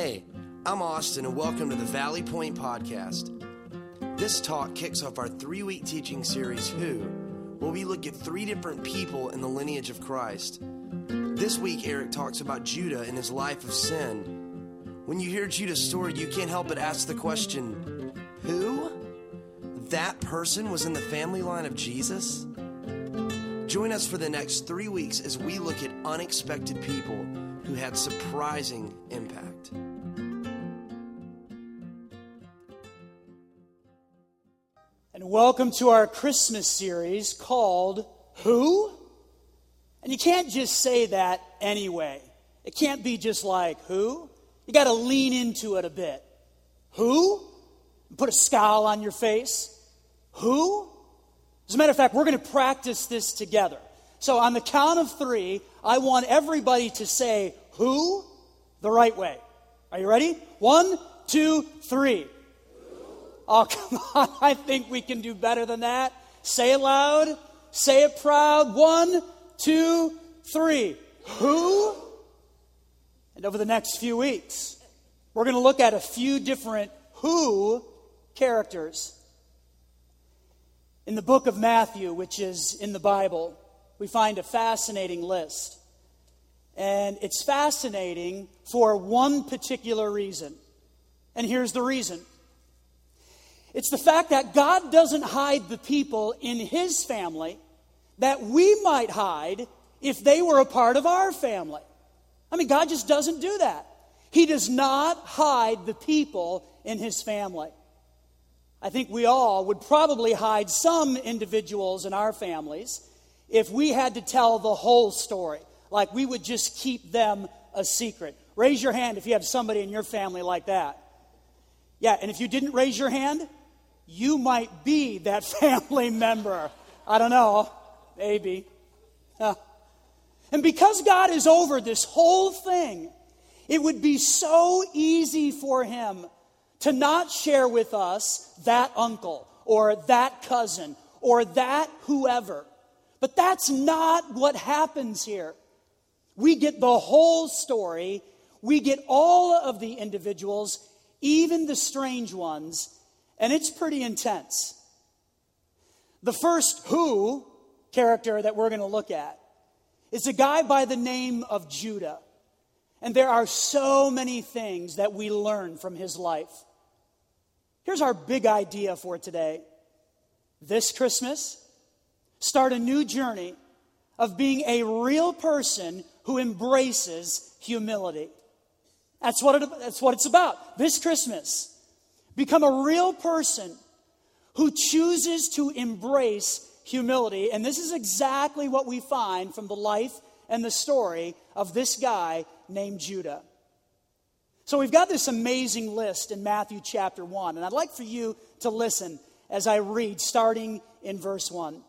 Hey, I'm Austin, and welcome to the Valley Point Podcast. This talk kicks off our three week teaching series, Who, where we look at three different people in the lineage of Christ. This week, Eric talks about Judah and his life of sin. When you hear Judah's story, you can't help but ask the question Who? That person was in the family line of Jesus? Join us for the next three weeks as we look at unexpected people who had surprising impact. Welcome to our Christmas series called Who? And you can't just say that anyway. It can't be just like, Who? You got to lean into it a bit. Who? Put a scowl on your face. Who? As a matter of fact, we're going to practice this together. So, on the count of three, I want everybody to say who the right way. Are you ready? One, two, three. Oh, come on. I think we can do better than that. Say it loud. Say it proud. One, two, three. Who? And over the next few weeks, we're going to look at a few different who characters. In the book of Matthew, which is in the Bible, we find a fascinating list. And it's fascinating for one particular reason. And here's the reason it's the fact that God doesn't hide the people in His family that we might hide if they were a part of our family. I mean, God just doesn't do that. He does not hide the people in His family. I think we all would probably hide some individuals in our families if we had to tell the whole story. Like we would just keep them a secret. Raise your hand if you have somebody in your family like that. Yeah, and if you didn't raise your hand, you might be that family member. I don't know. Maybe. Huh. And because God is over this whole thing, it would be so easy for Him to not share with us that uncle or that cousin or that whoever. But that's not what happens here. We get the whole story, we get all of the individuals, even the strange ones, and it's pretty intense. The first who character that we're going to look at is a guy by the name of Judah. And there are so many things that we learn from his life. Here's our big idea for today. This Christmas, start a new journey of being a real person who embraces humility. That's what, it, that's what it's about. This Christmas, become a real person who chooses to embrace humility. And this is exactly what we find from the life and the story of this guy named Judah. So we've got this amazing list in Matthew chapter 1, and I'd like for you to listen as I read, starting in verse 1.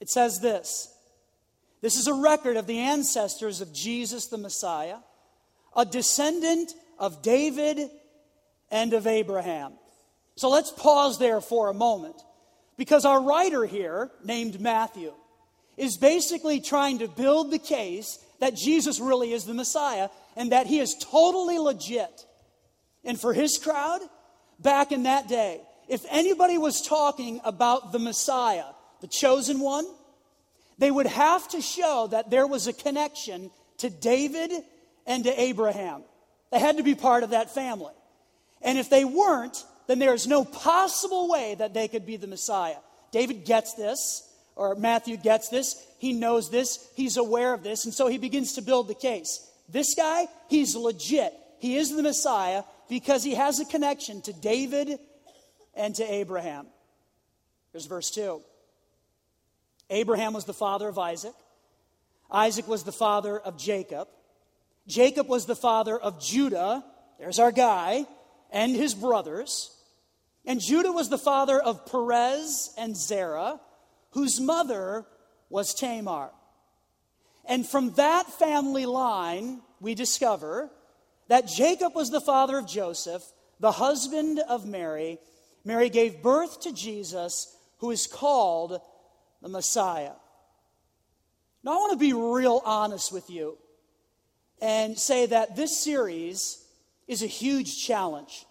It says this This is a record of the ancestors of Jesus the Messiah, a descendant of David and of Abraham. So let's pause there for a moment, because our writer here, named Matthew, is basically trying to build the case that Jesus really is the Messiah and that he is totally legit. And for his crowd, back in that day, if anybody was talking about the Messiah, the chosen one, they would have to show that there was a connection to David and to Abraham. They had to be part of that family. And if they weren't, then there is no possible way that they could be the Messiah. David gets this, or Matthew gets this. He knows this. He's aware of this. And so he begins to build the case. This guy, he's legit. He is the Messiah because he has a connection to David and to Abraham. Here's verse 2. Abraham was the father of Isaac. Isaac was the father of Jacob. Jacob was the father of Judah. There's our guy. And his brothers. And Judah was the father of Perez and Zerah, whose mother was Tamar. And from that family line, we discover that Jacob was the father of Joseph, the husband of Mary. Mary gave birth to Jesus, who is called the Messiah. Now, I want to be real honest with you and say that this series is a huge challenge.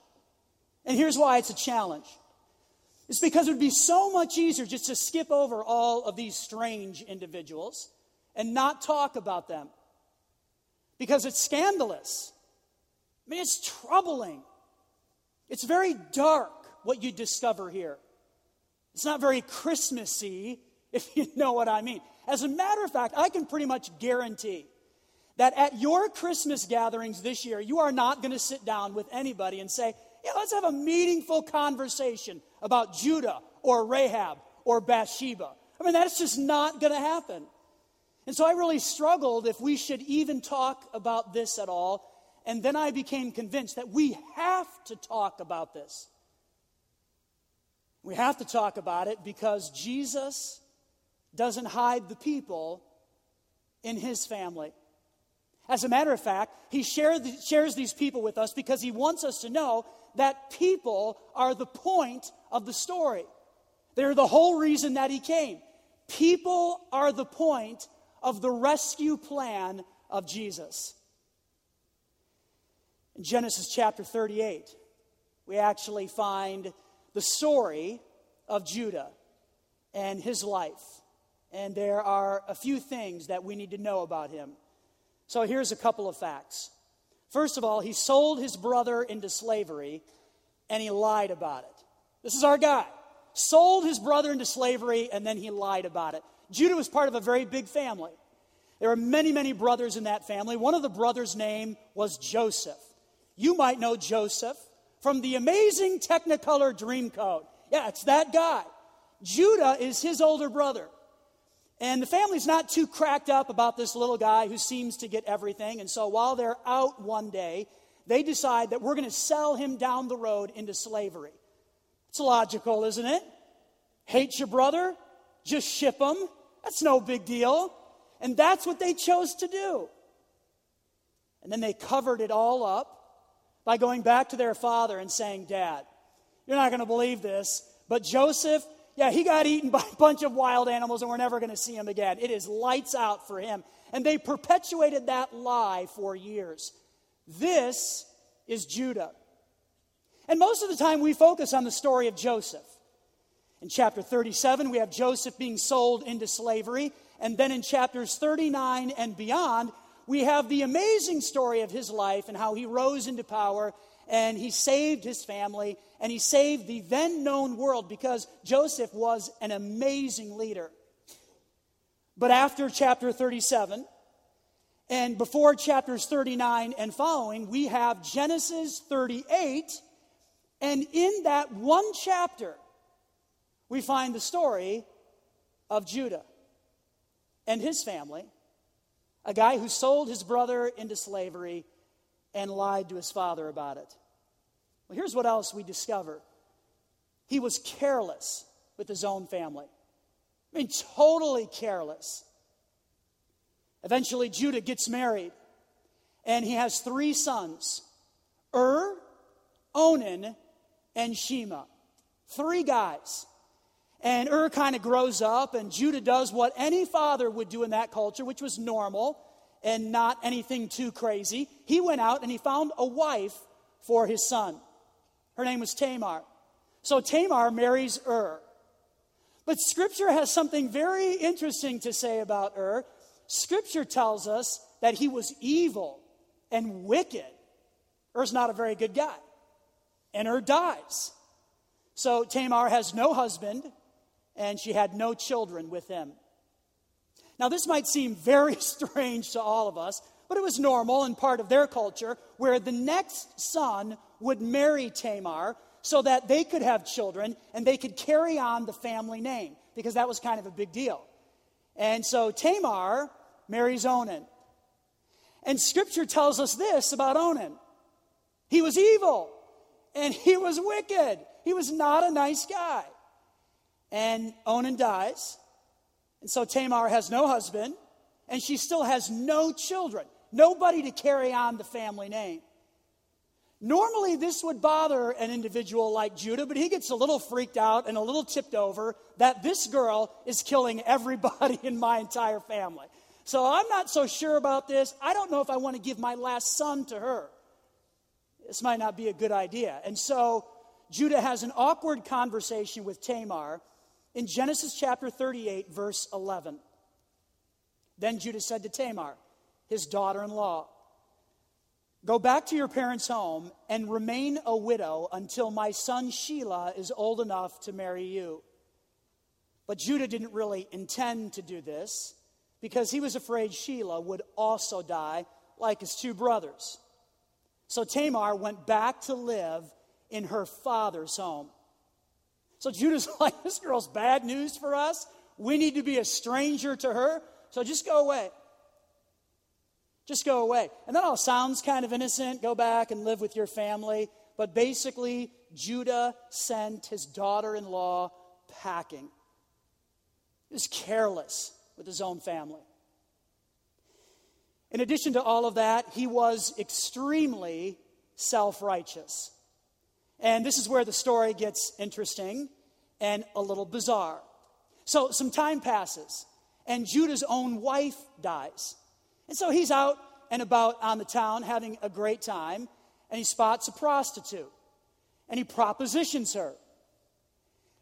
And here's why it's a challenge it's because it would be so much easier just to skip over all of these strange individuals and not talk about them because it's scandalous. I mean, it's troubling. It's very dark what you discover here. It's not very Christmassy, if you know what I mean. As a matter of fact, I can pretty much guarantee that at your Christmas gatherings this year, you are not going to sit down with anybody and say, yeah, let's have a meaningful conversation about Judah or Rahab or Bathsheba. I mean, that's just not going to happen. And so I really struggled if we should even talk about this at all. And then I became convinced that we have to talk about this. We have to talk about it because Jesus doesn't hide the people in his family. As a matter of fact, he shares these people with us because he wants us to know that people are the point of the story. They're the whole reason that he came. People are the point of the rescue plan of Jesus. In Genesis chapter 38, we actually find the story of Judah and his life. And there are a few things that we need to know about him. So here's a couple of facts. First of all, he sold his brother into slavery and he lied about it. This is our guy. Sold his brother into slavery and then he lied about it. Judah was part of a very big family. There were many, many brothers in that family. One of the brothers' name was Joseph. You might know Joseph from the amazing Technicolor Dreamcoat. Yeah, it's that guy. Judah is his older brother. And the family's not too cracked up about this little guy who seems to get everything. And so while they're out one day, they decide that we're going to sell him down the road into slavery. It's logical, isn't it? Hate your brother? Just ship him. That's no big deal. And that's what they chose to do. And then they covered it all up by going back to their father and saying, Dad, you're not going to believe this, but Joseph yeah, he got eaten by a bunch of wild animals and we're never going to see him again. It is lights out for him. And they perpetuated that lie for years. This is Judah. And most of the time we focus on the story of Joseph. In chapter 37, we have Joseph being sold into slavery. And then in chapters 39 and beyond, we have the amazing story of his life and how he rose into power and he saved his family and he saved the then known world because Joseph was an amazing leader. But after chapter 37 and before chapters 39 and following, we have Genesis 38. And in that one chapter, we find the story of Judah and his family, a guy who sold his brother into slavery and lied to his father about it. Well, here's what else we discover he was careless with his own family. I mean, totally careless. Eventually, Judah gets married, and he has three sons Ur, Onan, and Shema. Three guys. And Ur kind of grows up, and Judah does what any father would do in that culture, which was normal and not anything too crazy. He went out and he found a wife for his son. Her name was Tamar. So Tamar marries Ur. But Scripture has something very interesting to say about Ur. Scripture tells us that he was evil and wicked. Er's not a very good guy. And Ur dies. So Tamar has no husband, and she had no children with him. Now, this might seem very strange to all of us, but it was normal and part of their culture where the next son would marry Tamar so that they could have children and they could carry on the family name because that was kind of a big deal. And so Tamar marries Onan. And scripture tells us this about Onan he was evil and he was wicked, he was not a nice guy. And Onan dies. And so Tamar has no husband, and she still has no children, nobody to carry on the family name. Normally, this would bother an individual like Judah, but he gets a little freaked out and a little tipped over that this girl is killing everybody in my entire family. So I'm not so sure about this. I don't know if I want to give my last son to her. this might not be a good idea. And so Judah has an awkward conversation with Tamar in Genesis chapter 38, verse 11. Then Judah said to Tamar, his daughter in law, Go back to your parents' home and remain a widow until my son Shelah is old enough to marry you. But Judah didn't really intend to do this because he was afraid Shelah would also die like his two brothers. So Tamar went back to live in her father's home. So Judah's like, This girl's bad news for us. We need to be a stranger to her. So just go away. Just go away. And that all sounds kind of innocent. Go back and live with your family. But basically, Judah sent his daughter in law packing. He was careless with his own family. In addition to all of that, he was extremely self righteous. And this is where the story gets interesting and a little bizarre. So, some time passes, and Judah's own wife dies. And so he's out and about on the town having a great time, and he spots a prostitute, and he propositions her.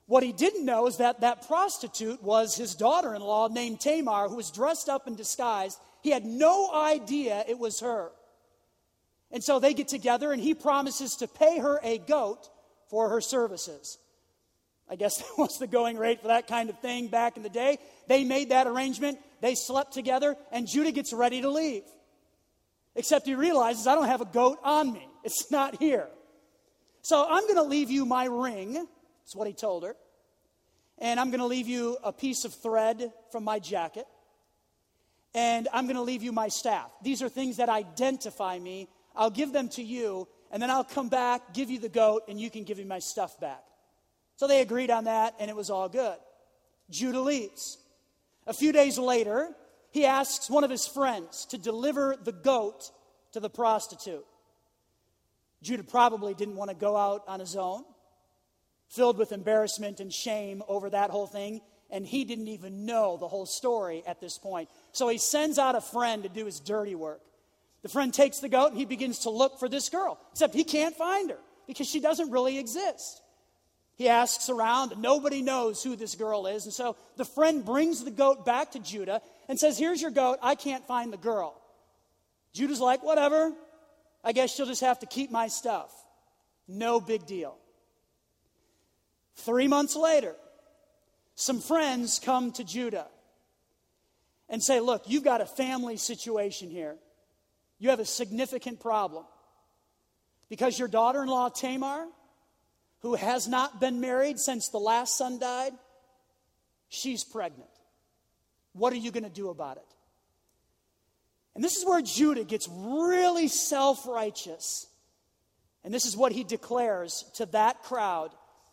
What he didn't know is that that prostitute was his daughter in law named Tamar, who was dressed up and disguised. He had no idea it was her. And so they get together, and he promises to pay her a goat for her services. I guess that was the going rate for that kind of thing back in the day. They made that arrangement. They slept together, and Judah gets ready to leave. Except he realizes, I don't have a goat on me. It's not here. So I'm going to leave you my ring. That's what he told her. And I'm going to leave you a piece of thread from my jacket. And I'm going to leave you my staff. These are things that identify me. I'll give them to you, and then I'll come back, give you the goat, and you can give me my stuff back. So they agreed on that, and it was all good. Judah leaves. A few days later, he asks one of his friends to deliver the goat to the prostitute. Judah probably didn't want to go out on his own, filled with embarrassment and shame over that whole thing, and he didn't even know the whole story at this point. So he sends out a friend to do his dirty work. The friend takes the goat and he begins to look for this girl, except he can't find her because she doesn't really exist. He asks around, nobody knows who this girl is. And so the friend brings the goat back to Judah and says, Here's your goat. I can't find the girl. Judah's like, Whatever. I guess she'll just have to keep my stuff. No big deal. Three months later, some friends come to Judah and say, Look, you've got a family situation here. You have a significant problem. Because your daughter in law, Tamar, who has not been married since the last son died, she's pregnant. What are you going to do about it? And this is where Judah gets really self righteous. And this is what he declares to that crowd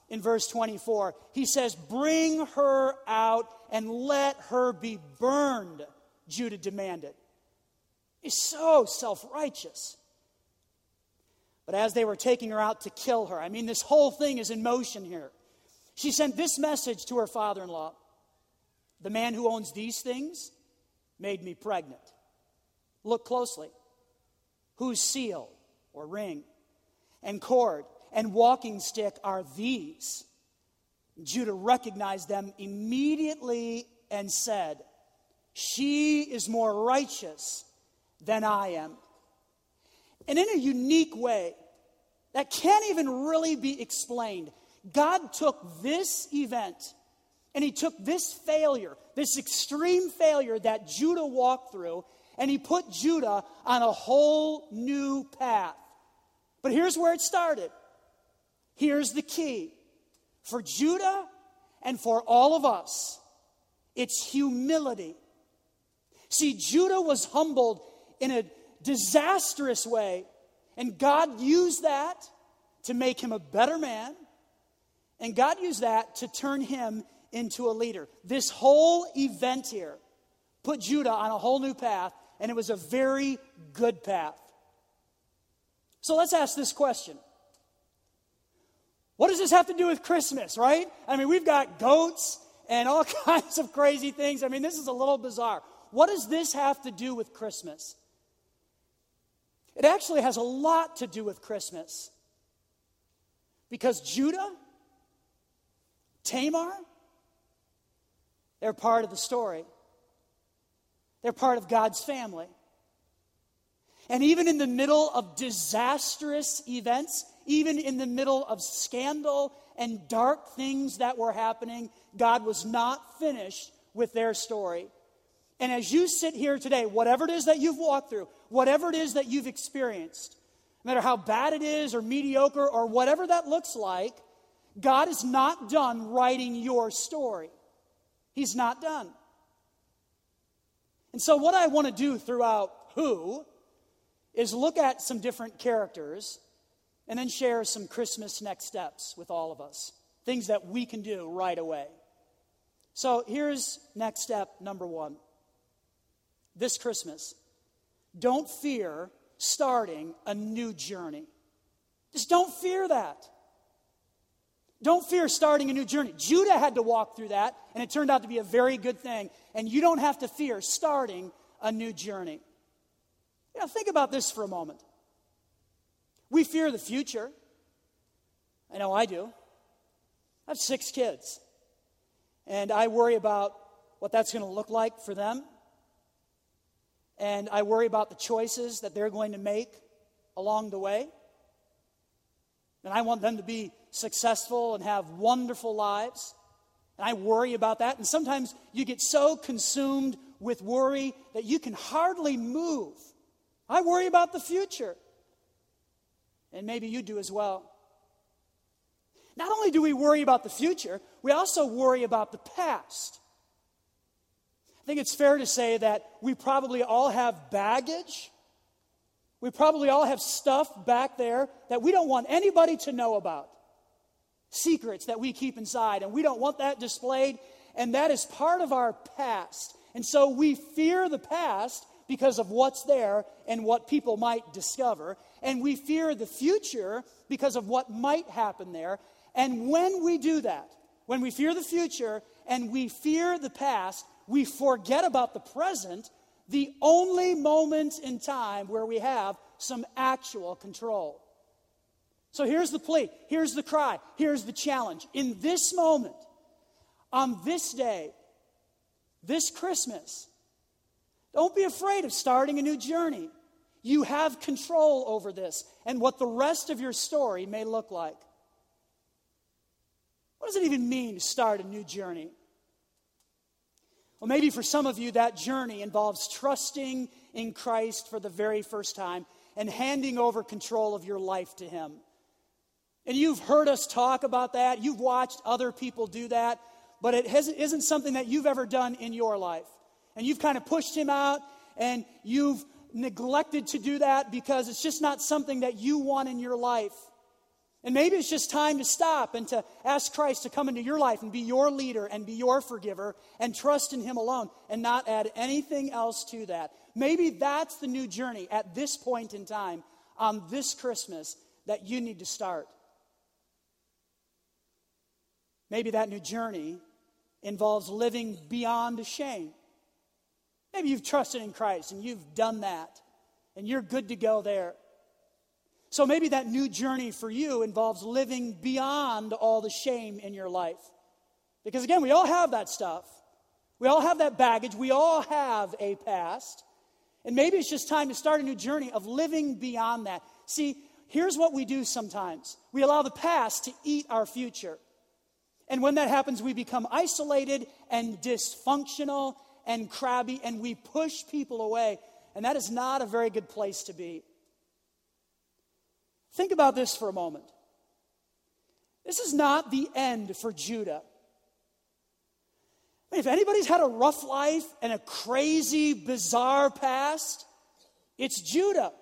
in verse 24. He says, Bring her out and let her be burned, Judah demanded. He's so self righteous. But as they were taking her out to kill her, I mean, this whole thing is in motion here. She sent this message to her father in law The man who owns these things made me pregnant. Look closely. Whose seal or ring and cord and walking stick are these? Judah recognized them immediately and said, She is more righteous than I am. And in a unique way, that can't even really be explained. God took this event and he took this failure, this extreme failure that Judah walked through, and he put Judah on a whole new path. But here's where it started. Here's the key for Judah and for all of us it's humility. See, Judah was humbled in a disastrous way and God used that to make him a better man. And God used that to turn him into a leader. This whole event here put Judah on a whole new path, and it was a very good path. So let's ask this question What does this have to do with Christmas, right? I mean, we've got goats and all kinds of crazy things. I mean, this is a little bizarre. What does this have to do with Christmas? It actually has a lot to do with Christmas. Because Judah, Tamar, they're part of the story. They're part of God's family. And even in the middle of disastrous events, even in the middle of scandal and dark things that were happening, God was not finished with their story. And as you sit here today, whatever it is that you've walked through, whatever it is that you've experienced, no matter how bad it is or mediocre or whatever that looks like, God is not done writing your story. He's not done. And so, what I want to do throughout Who is look at some different characters and then share some Christmas next steps with all of us, things that we can do right away. So, here's next step number one this Christmas. Don't fear starting a new journey. Just don't fear that. Don't fear starting a new journey. Judah had to walk through that, and it turned out to be a very good thing. And you don't have to fear starting a new journey. You know, think about this for a moment. We fear the future. I know I do. I have six kids, and I worry about what that's going to look like for them and I worry about the choices that they're going to make along the way. And I want them to be successful and have wonderful lives. And I worry about that. And sometimes you get so consumed with worry that you can hardly move. I worry about the future. And maybe you do as well. Not only do we worry about the future, we also worry about the past. I think it's fair to say that we probably all have baggage. We probably all have stuff back there that we don't want anybody to know about. Secrets that we keep inside, and we don't want that displayed. And that is part of our past. And so we fear the past because of what's there and what people might discover. And we fear the future because of what might happen there. And when we do that, when we fear the future and we fear the past, we forget about the present, the only moment in time where we have some actual control. So here's the plea, here's the cry, here's the challenge. In this moment, on this day, this Christmas, don't be afraid of starting a new journey. You have control over this and what the rest of your story may look like. What does it even mean to start a new journey? Well, maybe for some of you, that journey involves trusting in Christ for the very first time and handing over control of your life to Him. And you've heard us talk about that. You've watched other people do that, but it isn't something that you've ever done in your life. And you've kind of pushed Him out and you've neglected to do that because it's just not something that you want in your life. And maybe it's just time to stop and to ask Christ to come into your life and be your leader and be your forgiver and trust in Him alone and not add anything else to that. Maybe that's the new journey at this point in time on this Christmas that you need to start. Maybe that new journey involves living beyond shame. Maybe you've trusted in Christ and you've done that and you're good to go there. So maybe that new journey for you involves living beyond all the shame in your life. Because again, we all have that stuff. We all have that baggage. We all have a past. And maybe it's just time to start a new journey of living beyond that. See, here's what we do sometimes we allow the past to eat our future. And when that happens, we become isolated and dysfunctional and crabby, and we push people away. And that is not a very good place to be. Think about this for a moment. This is not the end for Judah. if anybody's had a rough life and a crazy, bizarre past, it's Judah.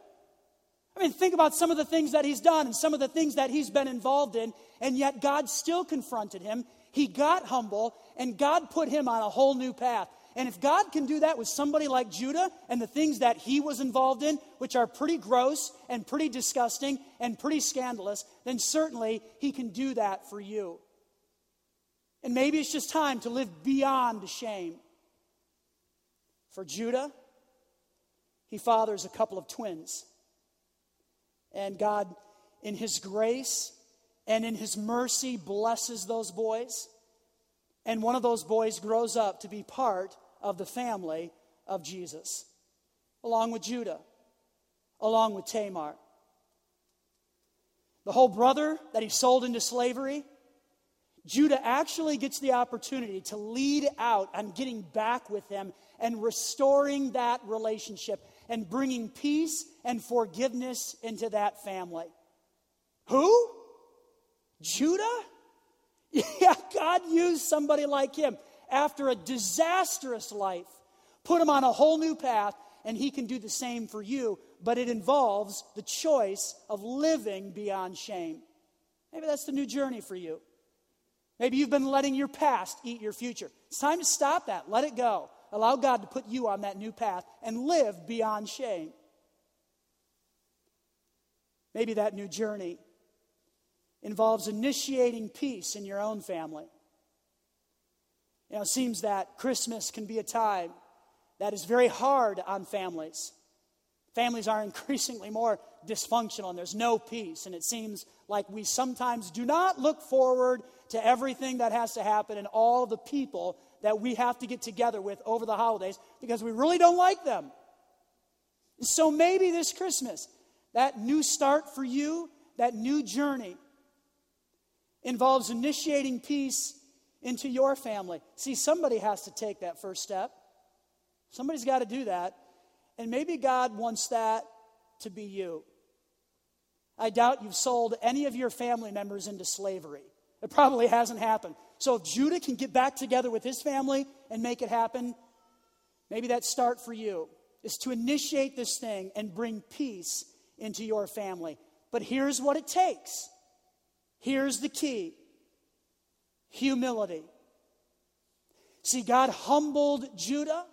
I mean, think about some of the things that he's done and some of the things that he's been involved in, and yet God still confronted him. He got humble, and God put him on a whole new path. And if God can do that with somebody like Judah and the things that he was involved in, which are pretty gross and pretty disgusting and pretty scandalous, then certainly he can do that for you. And maybe it's just time to live beyond shame. For Judah, he fathers a couple of twins. And God, in His grace and in His mercy, blesses those boys. And one of those boys grows up to be part of the family of Jesus, along with Judah, along with Tamar. The whole brother that he sold into slavery, Judah actually gets the opportunity to lead out on getting back with them and restoring that relationship and bringing peace and forgiveness into that family. Who? Judah? Yeah, God used somebody like him after a disastrous life, put him on a whole new path, and he can do the same for you, but it involves the choice of living beyond shame. Maybe that's the new journey for you. Maybe you've been letting your past eat your future. It's time to stop that. Let it go. Allow God to put you on that new path and live beyond shame. Maybe that new journey involves initiating peace in your own family. You know, it seems that Christmas can be a time that is very hard on families. Families are increasingly more dysfunctional and there's no peace. And it seems like we sometimes do not look forward to everything that has to happen and all the people that we have to get together with over the holidays because we really don't like them. So maybe this Christmas, that new start for you, that new journey, involves initiating peace into your family. See, somebody has to take that first step. Somebody's got to do that. And maybe God wants that to be you. I doubt you've sold any of your family members into slavery. It probably hasn't happened. So if Judah can get back together with his family and make it happen, maybe that start for you is to initiate this thing and bring peace into your family. But here's what it takes. Here's the key humility. See, God humbled Judah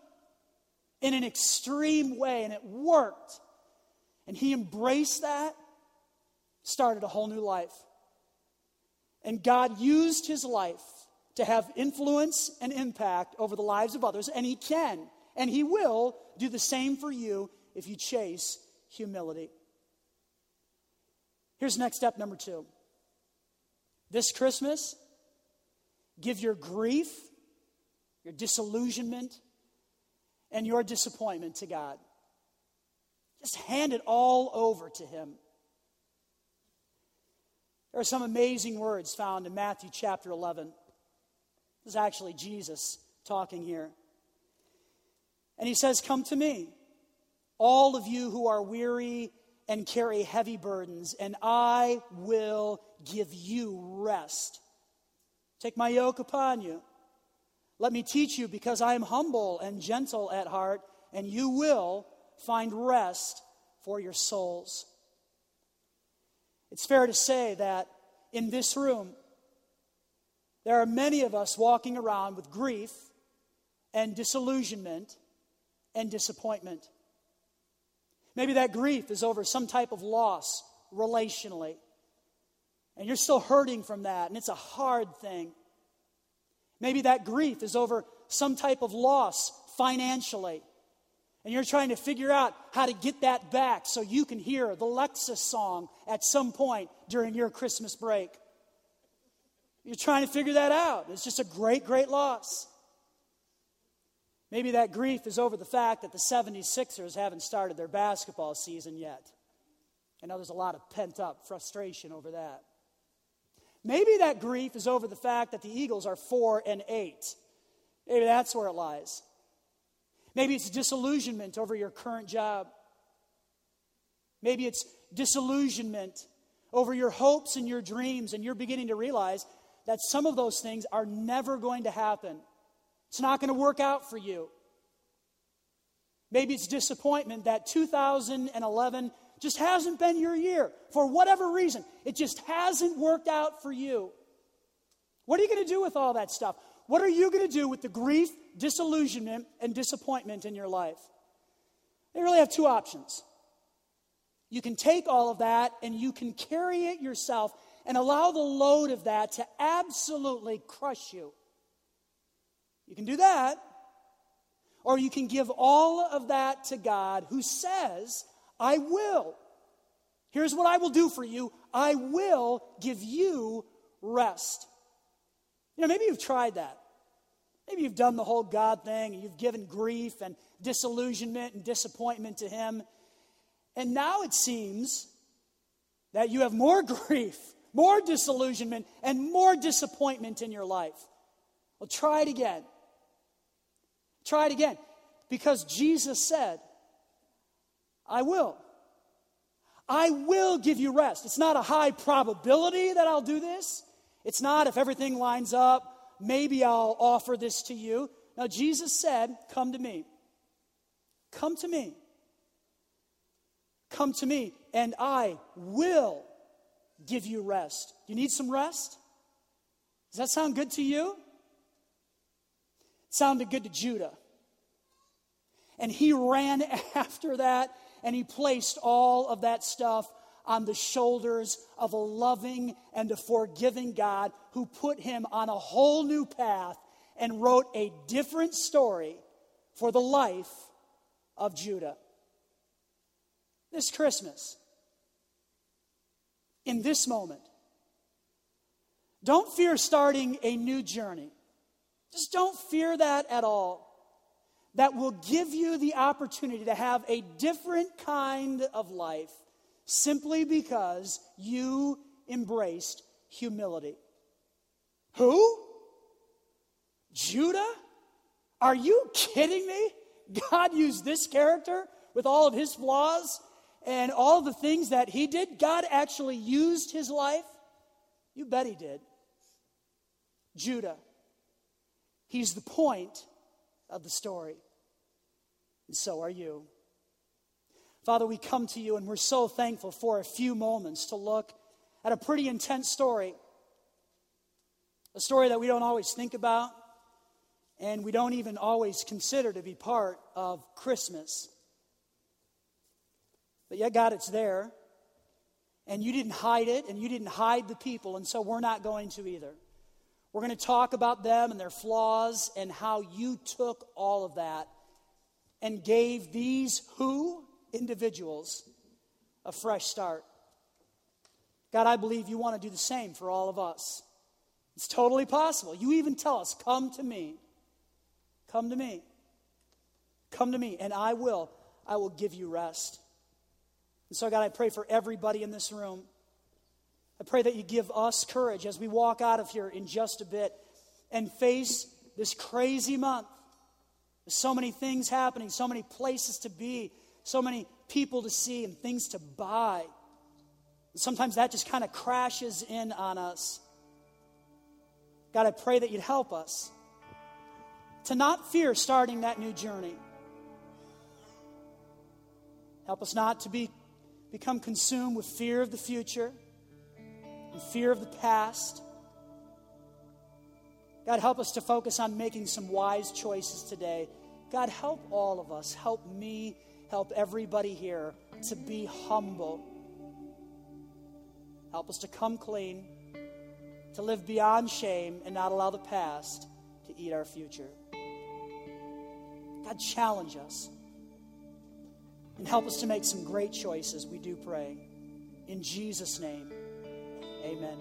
in an extreme way, and it worked. And he embraced that, started a whole new life. And God used his life to have influence and impact over the lives of others, and he can and he will do the same for you if you chase humility. Here's next step number two. This Christmas, give your grief, your disillusionment, and your disappointment to God. Just hand it all over to Him. There are some amazing words found in Matthew chapter 11. This is actually Jesus talking here. And he says, Come to me, all of you who are weary and carry heavy burdens, and I will give you rest. Take my yoke upon you. Let me teach you, because I am humble and gentle at heart, and you will find rest for your souls. It's fair to say that in this room, there are many of us walking around with grief and disillusionment and disappointment. Maybe that grief is over some type of loss relationally. And you're still hurting from that, and it's a hard thing. Maybe that grief is over some type of loss financially. And you're trying to figure out how to get that back so you can hear the Lexus song at some point during your Christmas break. You're trying to figure that out. It's just a great, great loss. Maybe that grief is over the fact that the 76ers haven't started their basketball season yet. I know there's a lot of pent up frustration over that. Maybe that grief is over the fact that the Eagles are 4 and 8. Maybe that's where it lies. Maybe it's disillusionment over your current job. Maybe it's disillusionment over your hopes and your dreams, and you're beginning to realize that some of those things are never going to happen. It's not going to work out for you. Maybe it's disappointment that 2011 just hasn't been your year for whatever reason. It just hasn't worked out for you. What are you going to do with all that stuff? What are you going to do with the grief, disillusionment, and disappointment in your life? You really have two options. You can take all of that and you can carry it yourself and allow the load of that to absolutely crush you. You can do that. Or you can give all of that to God who says, I will. Here's what I will do for you I will give you rest. You know, maybe you've tried that. Maybe you've done the whole God thing and you've given grief and disillusionment and disappointment to Him. And now it seems that you have more grief, more disillusionment, and more disappointment in your life. Well, try it again. Try it again. Because Jesus said, I will. I will give you rest. It's not a high probability that I'll do this. It's not if everything lines up, maybe I'll offer this to you. Now, Jesus said, Come to me. Come to me. Come to me, and I will give you rest. You need some rest? Does that sound good to you? Sounded good to Judah. And he ran after that and he placed all of that stuff on the shoulders of a loving and a forgiving God who put him on a whole new path and wrote a different story for the life of Judah. This Christmas, in this moment, don't fear starting a new journey. Just don't fear that at all that will give you the opportunity to have a different kind of life simply because you embraced humility. Who? Judah? Are you kidding me? God used this character with all of his flaws and all the things that he did. God actually used his life. You bet he did. Judah. He's the point of the story and so are you. Father, we come to you and we're so thankful for a few moments to look at a pretty intense story. A story that we don't always think about and we don't even always consider to be part of Christmas. But yet, God, it's there. And you didn't hide it, and you didn't hide the people, and so we're not going to either. We're going to talk about them and their flaws and how you took all of that and gave these who individuals a fresh start. God, I believe you want to do the same for all of us. It's totally possible. You even tell us, Come to me. Come to me. Come to me, and I will. I will give you rest. And so, God, I pray for everybody in this room. I pray that you give us courage as we walk out of here in just a bit and face this crazy month there's so many things happening, so many places to be, so many people to see, and things to buy. Sometimes that just kind of crashes in on us. God, I pray that you'd help us to not fear starting that new journey. Help us not to be, become consumed with fear of the future and fear of the past. God, help us to focus on making some wise choices today. God, help all of us. Help me. Help everybody here to be humble. Help us to come clean, to live beyond shame, and not allow the past to eat our future. God, challenge us and help us to make some great choices, we do pray. In Jesus' name, amen.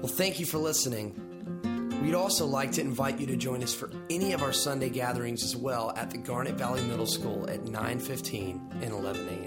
Well, thank you for listening. We'd also like to invite you to join us for any of our Sunday gatherings as well at the Garnet Valley Middle School at 9:15 and 11 a.m.